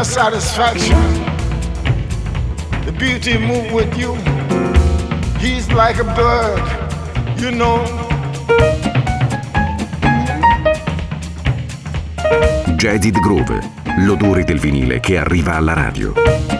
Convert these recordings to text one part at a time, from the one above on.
inner satisfaction. The beauty move with you. He's like a bird, you know. Jaded Groove, l'odore del vinile che arriva alla radio.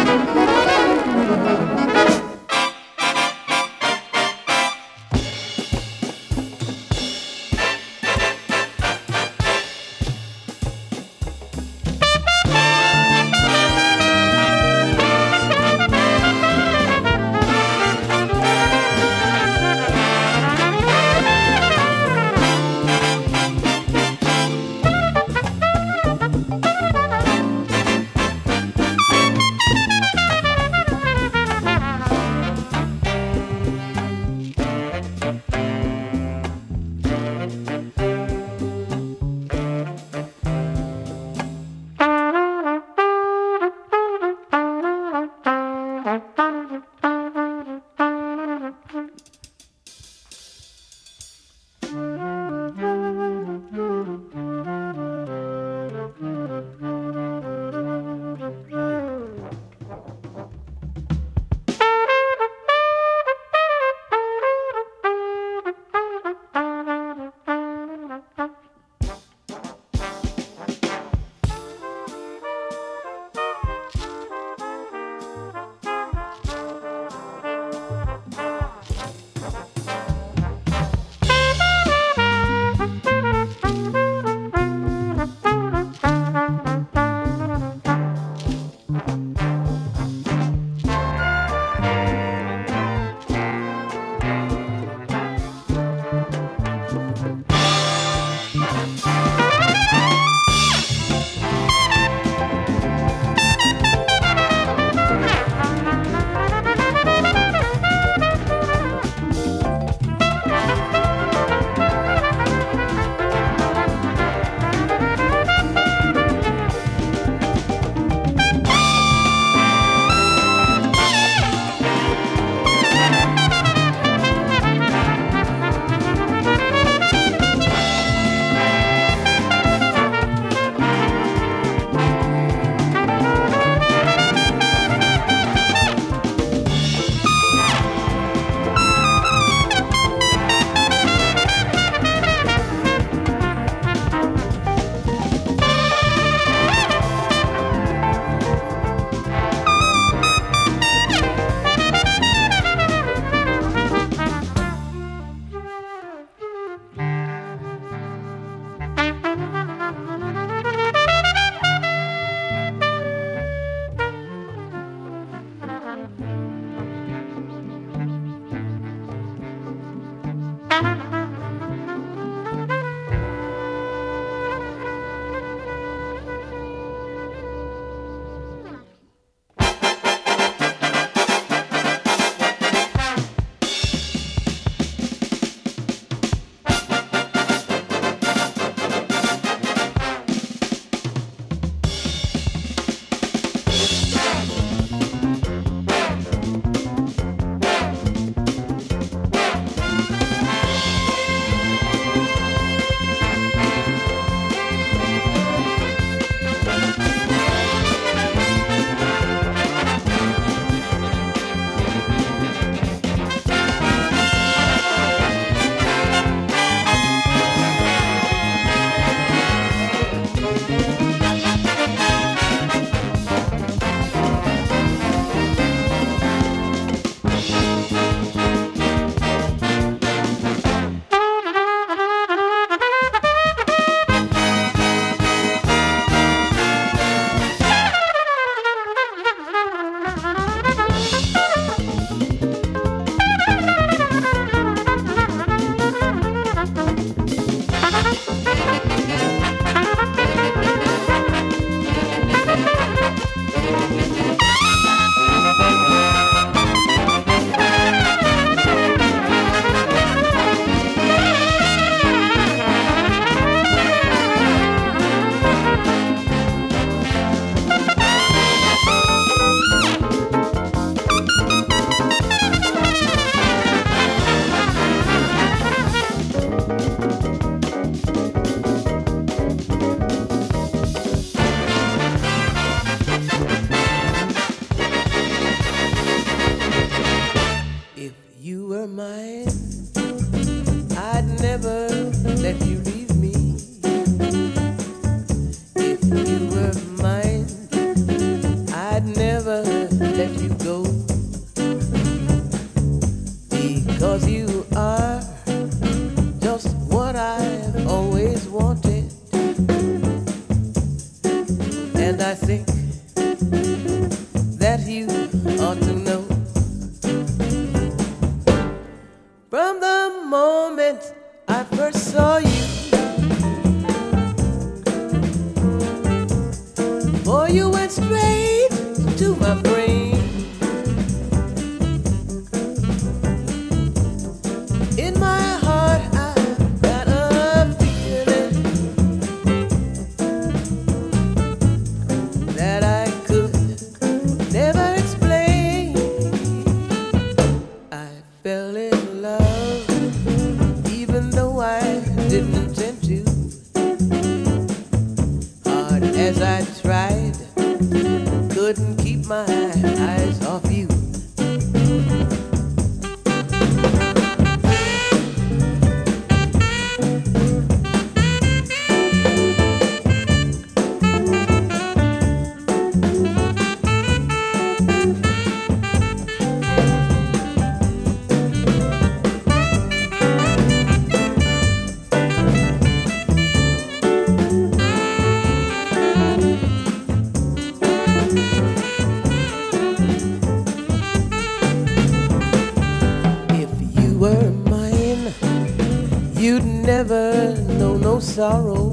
Never know no sorrow.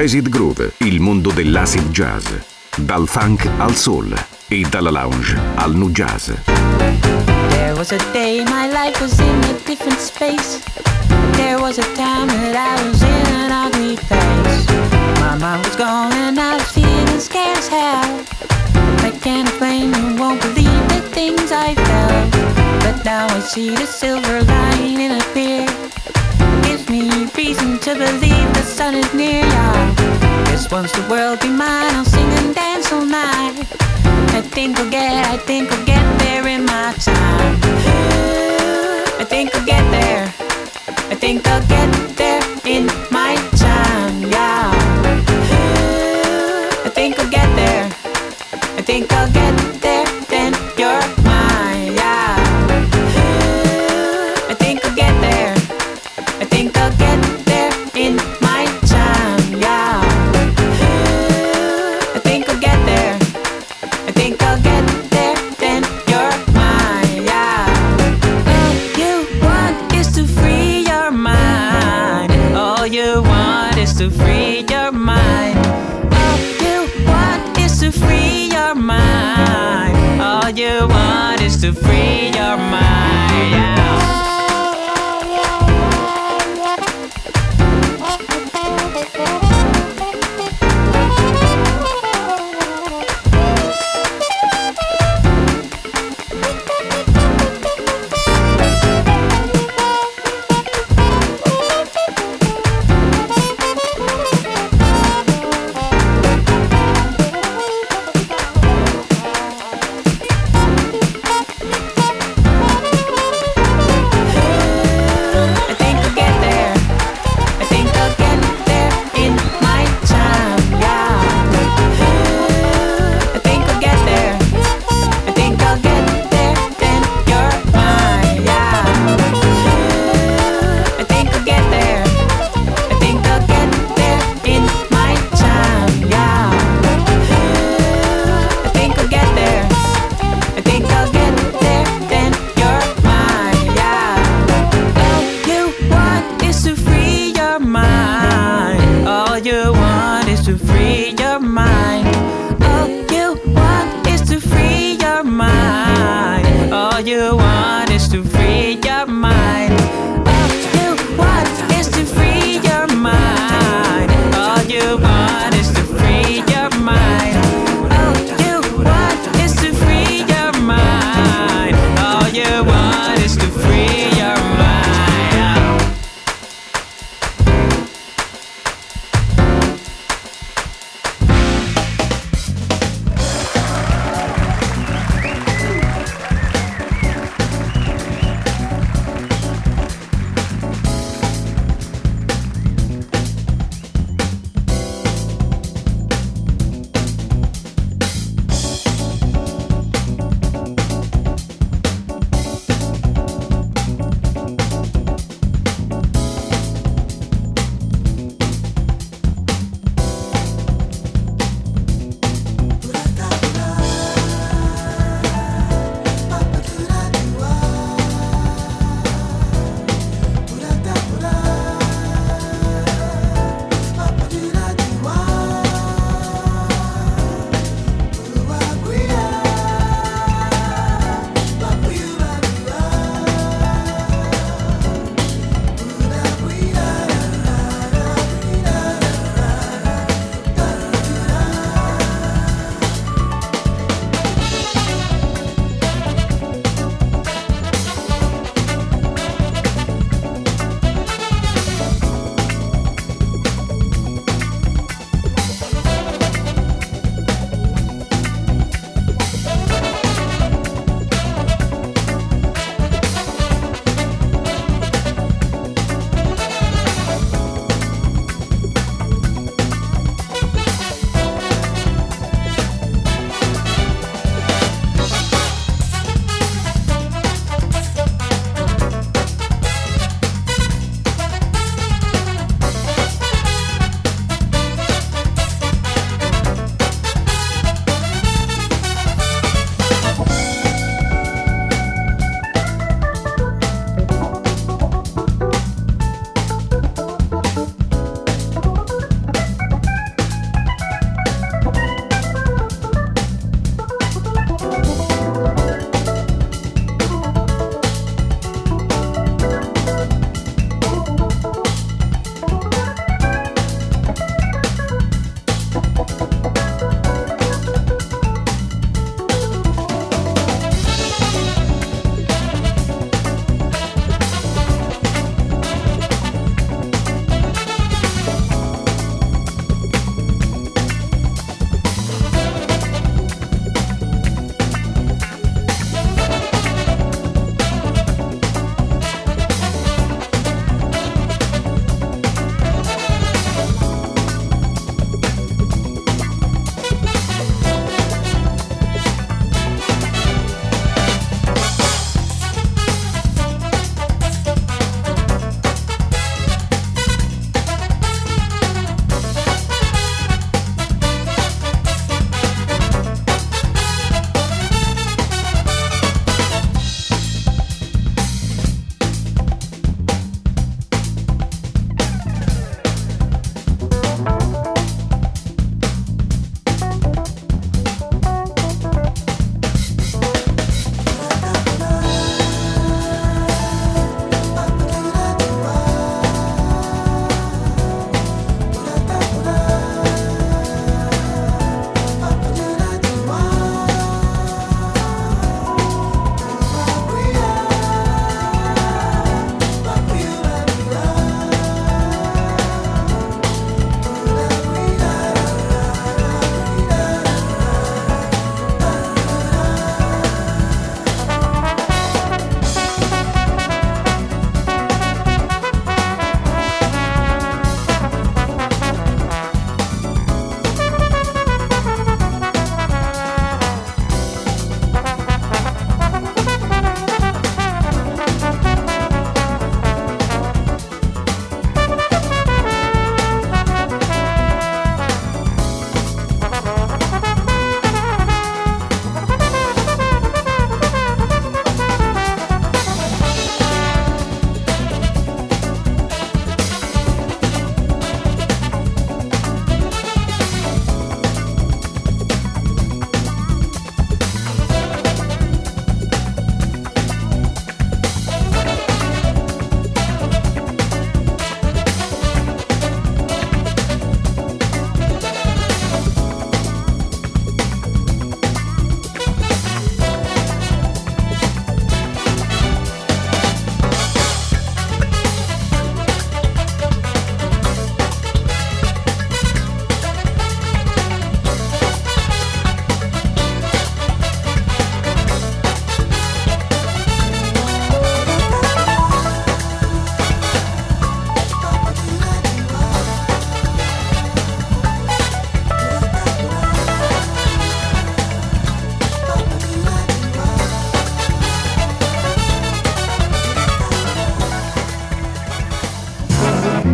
Jazzed Groove, il mondo dell'acid jazz. Dal funk al soul e dalla lounge al nu jazz. There was a day my life was in a different space. There was a time that I was in an ugly place. My mind was gone and I was feeling scared as hell. I can't explain, you won't believe the things I felt. But now I see the silver lining appear. Me reason to believe the sun is near, y'all. Guess once the world be mine, I'll sing and dance all night. I think I'll get, I think I'll get there in my time. I think I'll get there. I think I'll get there in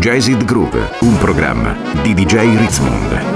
Jazzid Groove, un programma di DJ Ritzmond.